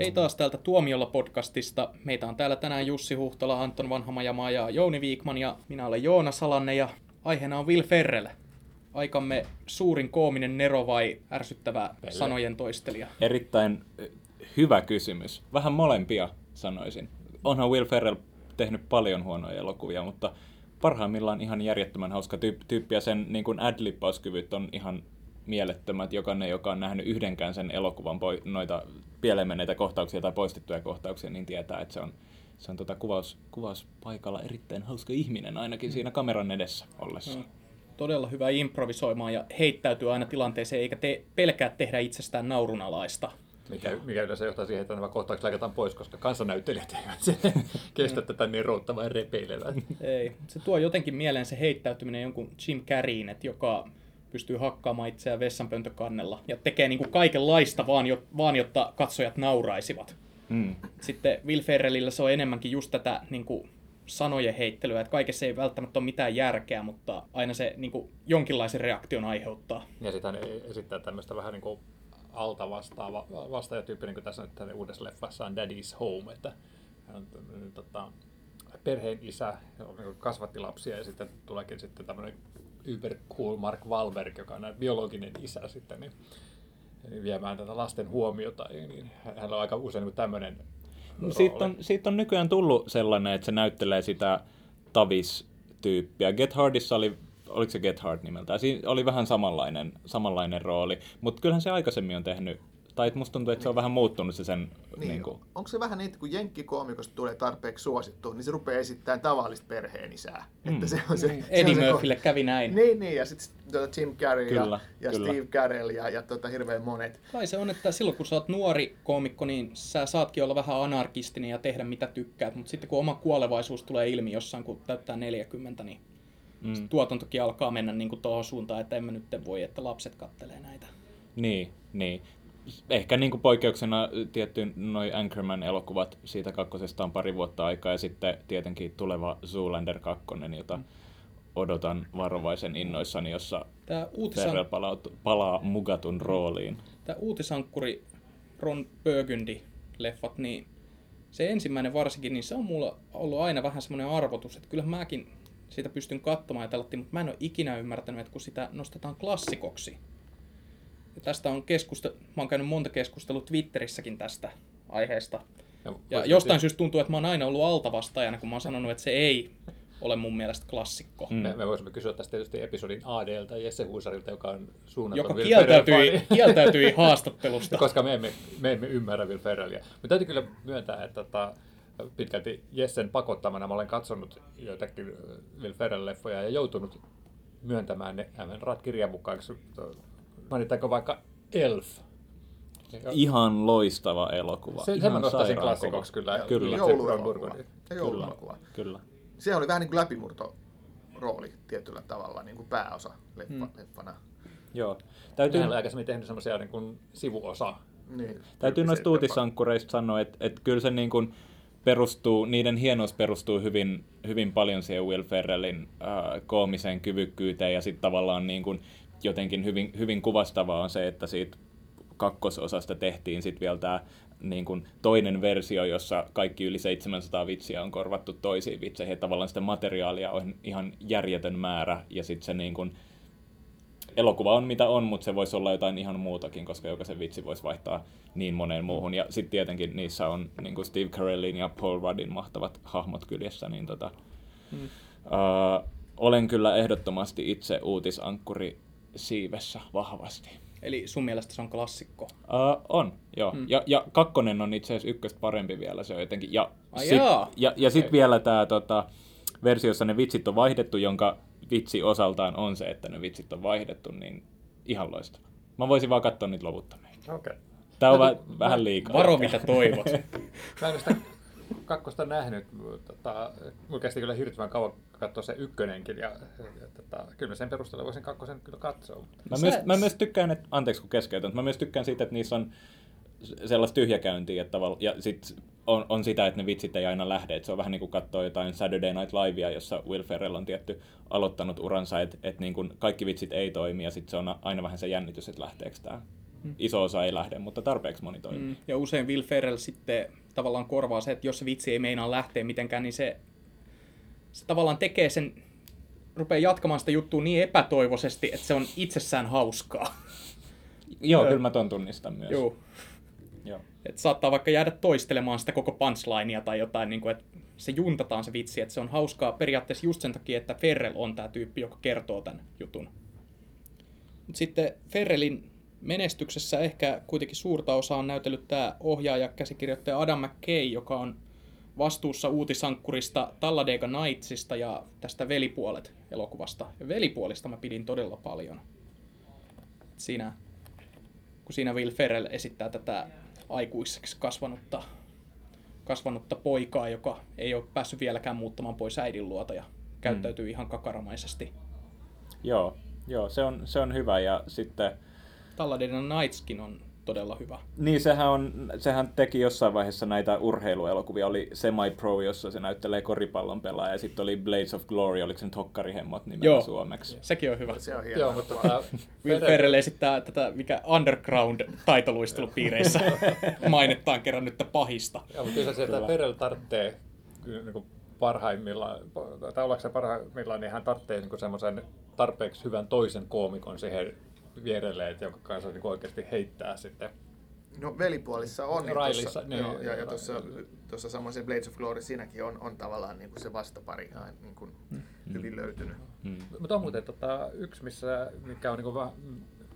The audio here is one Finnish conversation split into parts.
Hei taas täältä Tuomiolla podcastista. Meitä on täällä tänään Jussi Huhtola, Anton Vanhamajamaa ja Jouni Viikman ja minä olen Joona Salanne ja aiheena on Will Ferrell. Aikamme suurin koominen nero vai ärsyttävä Pelle. sanojen toistelija? Erittäin hyvä kysymys. Vähän molempia sanoisin. Onhan Will Ferrell tehnyt paljon huonoja elokuvia, mutta parhaimmillaan ihan järjettömän hauska tyyppi ja sen niin kuin ad on ihan mielettömät. Jokainen, joka on nähnyt yhdenkään sen elokuvan poi, noita pieleen kohtauksia tai poistettuja kohtauksia, niin tietää, että se on, se on tota kuvaus, kuvauspaikalla erittäin hauska ihminen, ainakin mm. siinä kameran edessä ollessa. Mm. Todella hyvä improvisoimaan ja heittäytyy aina tilanteeseen, eikä te pelkää tehdä itsestään naurunalaista. Mikä, mikä yleensä johtaa siihen, että nämä kohtaukset leikataan pois, koska kansanäyttelijät eivät se kestä tätä niin routtavaa ja repeilevää. Ei, se tuo jotenkin mieleen se heittäytyminen jonkun Jim Carreyin, että joka pystyy hakkaamaan itseään vessanpöntökannella ja tekee niin kuin kaikenlaista vaan, jo, vaan, jotta katsojat nauraisivat. Mm. Sitten Will Ferrellillä se on enemmänkin just tätä niin kuin sanojen heittelyä, että kaikessa ei välttämättä ole mitään järkeä, mutta aina se niin kuin, jonkinlaisen reaktion aiheuttaa. Ja sitten esittää tämmöistä vähän niin kuin alta vastaava vastaajatyyppi, niin kuin tässä nyt uudessa leffassa on Daddy's Home, että hän on tota, perheen isä, kasvatti lapsia ja sitten tuleekin sitten tämmöinen Uber cool Mark Wahlberg, joka on biologinen isä sitten, niin, niin viemään tätä lasten huomiota, niin hän on aika usein niin tämmöinen siitä on, siitä on nykyään tullut sellainen, että se näyttelee sitä Tavis-tyyppiä. Get Hardissa oli, oliko se Get Hard nimeltä? Siinä oli vähän samanlainen, samanlainen rooli, mutta kyllähän se aikaisemmin on tehnyt tai musta tuntuu, että se on vähän muuttunut se sen... Niin, niin kuin... Onko se vähän niin, että kun jenkkikoomikosta tulee tarpeeksi suosittu, niin se rupeaa esittämään tavallista perheenisää. Mm. Että se on se, mm. Eddie Murphylle se, kävi näin. Niin, niin ja sitten tuota Jim Carrey kyllä, ja, ja Steve Carell ja, ja tuota, hirveän monet. Kai se on, että silloin kun sä oot nuori koomikko, niin sä saatkin olla vähän anarkistinen ja tehdä mitä tykkäät, mutta sitten kun oma kuolevaisuus tulee ilmi jossain, kun täyttää 40, niin mm. tuotantokin alkaa mennä niin kuin tuohon suuntaan, että emme nyt voi, että lapset kattelee näitä. Niin, niin ehkä niin kuin poikkeuksena tietty noin Anchorman-elokuvat siitä kakkosesta on pari vuotta aikaa ja sitten tietenkin tuleva Zoolander 2, jota odotan varovaisen innoissani, jossa Tämä uutisan... palaa, palaa mugatun rooliin. Tämä uutisankkuri Ron Burgundy-leffat, niin se ensimmäinen varsinkin, niin se on mulla ollut aina vähän semmoinen arvotus, että kyllä mäkin sitä pystyn katsomaan ja tällottiin, mutta mä en ole ikinä ymmärtänyt, että kun sitä nostetaan klassikoksi, tästä on keskusta, mä oon käynyt monta keskustelua Twitterissäkin tästä aiheesta. Ja, ja jostain syystä tuntuu, että mä oon aina ollut altavastajana, kun mä oon sanonut, että se ei ole mun mielestä klassikko. Mm. Me, me voisimme kysyä tästä tietysti episodin ADltä Jesse Huusarilta, joka on suunnattu Joka kieltäytyi, kieltäytyi haastattelusta. Koska me emme, me emme ymmärrä Will Ferrellia. Mutta täytyy kyllä myöntää, että tota, pitkälti Jessen pakottamana mä olen katsonut joitakin Will Ferrell-leffoja ja joutunut myöntämään ne ratkirjavukkaiksi Mainitaanko vaikka Elf? Ihan loistava elokuva. Se, Ihan mä nostaisin klassikoksi kyllä. Kyllä. Jouluelokuva. Jouluelokuva. Kyllä. Se oli vähän niin kuin läpimurto rooli tietyllä tavalla, niin kuin pääosa leffa, hmm. leffana. Joo. Täytyy... Hän aikaisemmin tehnyt semmoisia niin kuin sivuosa. Niin. Täytyy noista uutisankkureista sanoa, että, että kyllä se niin kuin perustuu, niiden hienous perustuu hyvin, hyvin paljon siihen Will Ferrellin äh, koomiseen kyvykkyyteen ja sitten tavallaan niin kuin jotenkin hyvin, hyvin kuvastavaa on se, että siitä kakkososasta tehtiin sitten vielä tämä niin kuin toinen versio, jossa kaikki yli 700 vitsiä on korvattu toisiin vitseihin. Tavallaan sitä materiaalia on ihan järjetön määrä ja sitten se niin kuin, elokuva on mitä on, mutta se voisi olla jotain ihan muutakin, koska jokaisen vitsi voisi vaihtaa niin moneen muuhun. Ja sitten tietenkin niissä on niin kuin Steve Carellin ja Paul Ruddin mahtavat hahmot kyljessä, niin tota, hmm. uh, olen kyllä ehdottomasti itse uutisankkuri siivessä vahvasti. Eli sun mielestä se on klassikko? Uh, on, joo. Hmm. Ja, ja kakkonen on itse asiassa ykköstä parempi vielä, se on jotenkin. Ja sitten ja, ja sit vielä tämä tota, versiossa ne vitsit on vaihdettu, jonka vitsi osaltaan on se, että ne vitsit on vaihdettu, niin ihan loistava. Mä voisin vaan katsoa niitä loputtomia. Okei. Okay. Tämä on mä, vähän liikaa. Varo mitä toivot. mä en sitä kakkosta nähnyt. Tota, mulla kesti kyllä hirveän kauan katsoa se ykkönenkin, ja, ja tota, kyllä sen perusteella voisin kakkosen kyllä katsoa. Mä, myös, mä myös tykkään, että, anteeksi kun keskeytän, mä myös tykkään siitä, että niissä on sellaista tyhjäkäyntiä, että tavalla, ja sit on, on sitä, että ne vitsit ei aina lähde, että se on vähän niin kuin katsoa jotain Saturday Night Livea, jossa Will Ferrell on tietty aloittanut uransa, että, että niin kuin kaikki vitsit ei toimi, ja sitten se on aina vähän se jännitys, että lähteekö tämä iso osa ei lähde, mutta tarpeeksi moni toimii. Mm. Ja usein Will Ferrell sitten tavallaan korvaa se, että jos se vitsi ei meinaa lähteä mitenkään, niin se, se tavallaan tekee sen, rupeaa jatkamaan sitä juttua niin epätoivoisesti, että se on itsessään hauskaa. Joo, kyllä mä ton tunnistan myös. Joo. Joo. Et saattaa vaikka jäädä toistelemaan sitä koko punchlinea tai jotain, niin kuin, että se juntataan se vitsi, että se on hauskaa periaatteessa just sen takia, että Ferrell on tämä tyyppi, joka kertoo tämän jutun. Mut sitten Ferrellin menestyksessä ehkä kuitenkin suurta osaa on näytellyt tämä ohjaaja käsikirjoittaja Adam McKay, joka on vastuussa uutisankkurista Talladega Nightsista ja tästä Velipuolet elokuvasta. Ja Velipuolista mä pidin todella paljon. Siinä, kun siinä Will Ferrell esittää tätä aikuiseksi kasvanutta, kasvanutta poikaa, joka ei ole päässyt vieläkään muuttamaan pois äidin luota ja käyttäytyy mm. ihan kakaramaisesti. Joo, joo se, on, se on hyvä ja sitten... Talladega Nightskin on todella hyvä. Niin, sehän, on, sehän teki jossain vaiheessa näitä urheiluelokuvia. Oli Semi-Pro, jossa se näyttelee koripallon pelaaja, ja sitten oli Blades of Glory, oliko se nyt Hokkarihemmot nimellä Joo. suomeksi. Sekin on hyvä. Se on hieno. Joo, mutta tota, Will Ferrell esittää tätä, mikä underground-taitoluistelupiireissä mainittaan kerran nyt pahista. Joo, mutta kyllä se sieltä Ferrell tarvitsee niin parhaimmillaan, tai ollaanko parhaimmillaan, niin hän tarvitsee niin semmoisen tarpeeksi hyvän toisen koomikon siihen vierelle, että jonka kanssa niin oikeasti heittää sitten. No velipuolissa on. Niin Railissa, tossa, niin, joo, ja, ja tuossa, Railissa. tuossa samoin se Blades of Glory, siinäkin on, on tavallaan niin kuin se vastapari ihan niin kuin hyvin löytynyt. Mm. Mutta on muuten tota, yksi, missä, mikä on niin kuin,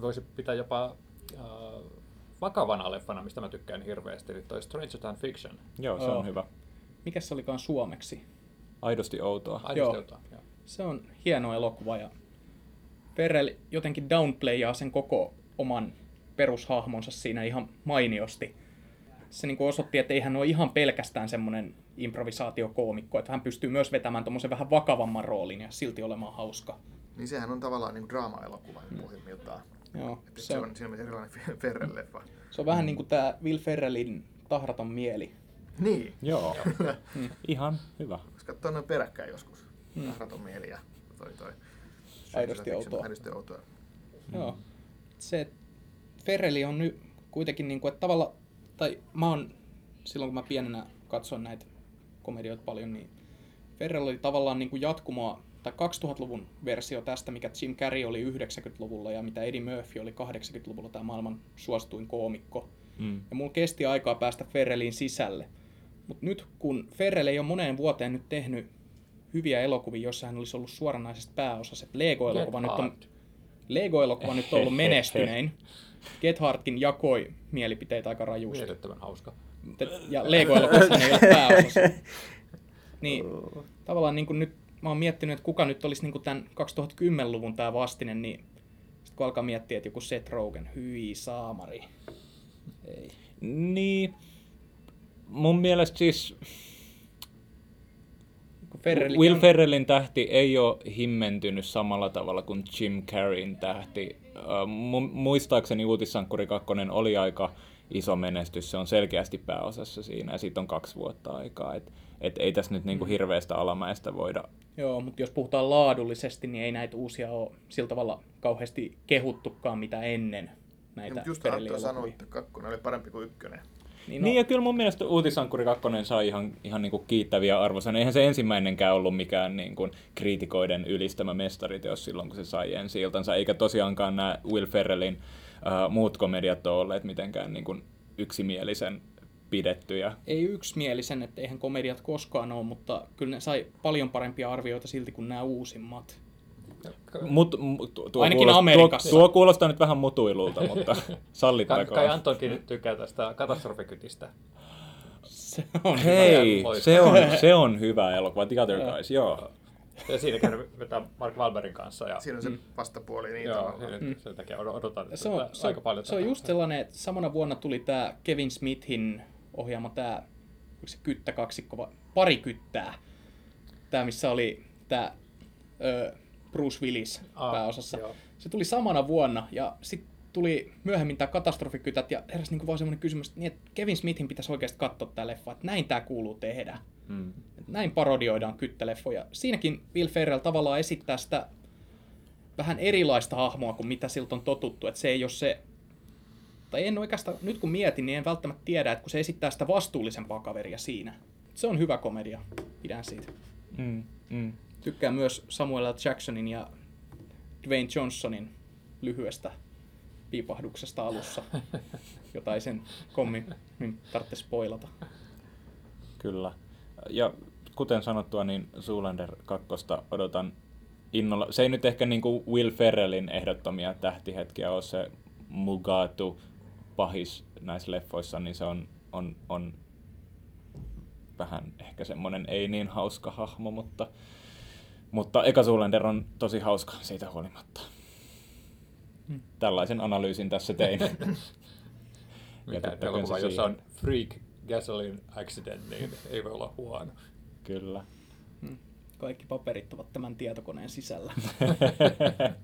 voisi pitää jopa äh, vakavana leffana, mistä mä tykkään hirveästi, eli toi Stranger Than Fiction. Joo, se on hyvä. Mikäs se olikaan suomeksi? Aidosti outoa. Aidosti Joo. jotain, joo. Se on hieno elokuva ja Ferrell jotenkin downplayaa sen koko oman perushahmonsa siinä ihan mainiosti. Se niin osoitti, että ei hän ole ihan pelkästään semmoinen improvisaatiokoomikko, että hän pystyy myös vetämään tuommoisen vähän vakavamman roolin ja silti olemaan hauska. Niin sehän on tavallaan niin kuin draama-elokuva mm. pohjimmiltaan. Joo, Se, se se on, on siinä mielessä erilainen Ferrell-leffa. se on vähän niin kuin tämä Will Ferrellin tahraton mieli. Niin, Joo, ihan hyvä. koska noin peräkkäin joskus. Mm. Tahraton mieli ja toi toi. Aidosti outoa. Aidosti outoa. Joo. Se, että Ferrelli on nyt kuitenkin niin kuin, että tavalla, tai mä oon, silloin kun mä pienenä katsoin näitä komedioita paljon, niin Ferrell oli tavallaan niin kuin jatkumoa, tai 2000-luvun versio tästä, mikä Jim Carrey oli 90-luvulla ja mitä Eddie Murphy oli 80-luvulla, tämä maailman suosituin koomikko. Mm. Ja mulla kesti aikaa päästä Ferrellin sisälle. Mutta nyt kun Ferrell ei ole moneen vuoteen nyt tehnyt hyviä elokuvia, joissa hän olisi ollut suoranaisesti pääosassa, Lego-elokuva nyt on. Lego-elokuva nyt on ollut menestynein. Get Hardkin jakoi mielipiteitä aika rajusti. Mielettömän hauska. Ja Lego-elokuvassa ei ole pääosassa. Niin, tavallaan niin kuin nyt mä oon miettinyt, että kuka nyt olisi niin kuin tämän 2010-luvun tämä vastinen, niin sit kun alkaa miettiä, että joku Seth Rogen, hyi saamari. Ei. Niin, mun mielestä siis Ferrelli Will on- Ferrellin tähti ei ole himmentynyt samalla tavalla kuin Jim Carreyn tähti. Äh, mu- muistaakseni Uutissankkuri 2 oli aika iso menestys. Se on selkeästi pääosassa siinä ja siitä on kaksi vuotta aikaa. Et, et ei tässä nyt Mm. niinku hirveästä alamäestä voida Joo, mutta jos puhutaan laadullisesti, niin ei näitä uusia ole sillä tavalla kauheasti kehuttukaan mitä ennen Ja, näitä mutta just sanoi, että kakkonen oli parempi kuin ykkönen. Niin, No. Niin ja kyllä mun mielestä Uutisankkuri 2 sai ihan, ihan niinku kiittäviä arvosan. Eihän se ensimmäinenkään ollut mikään niinku kriitikoiden ylistämä mestariteos silloin, kun se sai ensi iltansa. Eikä tosiaankaan nämä Will Ferrellin uh, muut komediat ole olleet mitenkään niinku yksimielisen pidettyjä. ei yksimielisen, että eihän komediat koskaan ole, mutta kyllä ne sai paljon parempia arvioita silti kuin nämä uusimmat. Mut, mu- tuo, tuo, Ainakin kuulostaa, Amerikassa. tuo, tuo kuulostaa nyt vähän mutuilulta, mutta Kai, sallittakoon. kai Antonkin tykkää tästä katastrofikytistä. Se on Hei, se on, se on hyvä elokuva. The Other Guys, joo. Ja siinäkin vetää Mark Wahlbergin kanssa. Ja, Siinä on se vastapuoli niin joo, mm. sen takia odotan se on, tätä se, aika paljon. on, se on just sellainen, että samana vuonna tuli tämä Kevin Smithin ohjaama tämä, oliko se kyttäkaksikko vai pari kyttää. Tämä, missä oli tämä Bruce Willis Aa, pääosassa. joo. Se tuli samana vuonna ja sitten tuli myöhemmin tämä katastrofikytät ja heräsi niinku vaan semmoinen kysymys, että, niin, että Kevin Smithin pitäisi oikeasti katsoa tämä leffa, että näin tämä kuuluu tehdä. Mm. Näin parodioidaan kyttäleffoja. Siinäkin Will Ferrell tavallaan esittää sitä vähän erilaista hahmoa kuin mitä siltä on totuttu. Että se ei ole se tai en oikeastaan, nyt kun mietin, niin en välttämättä tiedä, että kun se esittää sitä vastuullisempaa kaveria siinä. Se on hyvä komedia, pidän siitä. Mm, mm. Tykkään myös Samuel L. Jacksonin ja Dwayne Johnsonin lyhyestä piipahduksesta alussa, jota ei sen kommin tarvitse spoilata. Kyllä. Ja kuten sanottua, niin Zoolander 2 odotan innolla. Se ei nyt ehkä niin kuin Will Ferrellin ehdottomia tähtihetkiä ole se Mugatu pahis näissä leffoissa, niin se on, on, on vähän ehkä semmoinen ei niin hauska hahmo, mutta, mutta Eka Zoolander on tosi hauska siitä huolimatta. Hmm. Tällaisen analyysin tässä tein. Mikä elokuva, jossa on freak gasoline accident, niin ei voi olla huono. Kyllä. Hmm. Kaikki paperit ovat tämän tietokoneen sisällä.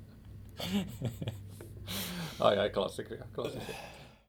ai ai, klassikria, klassikria.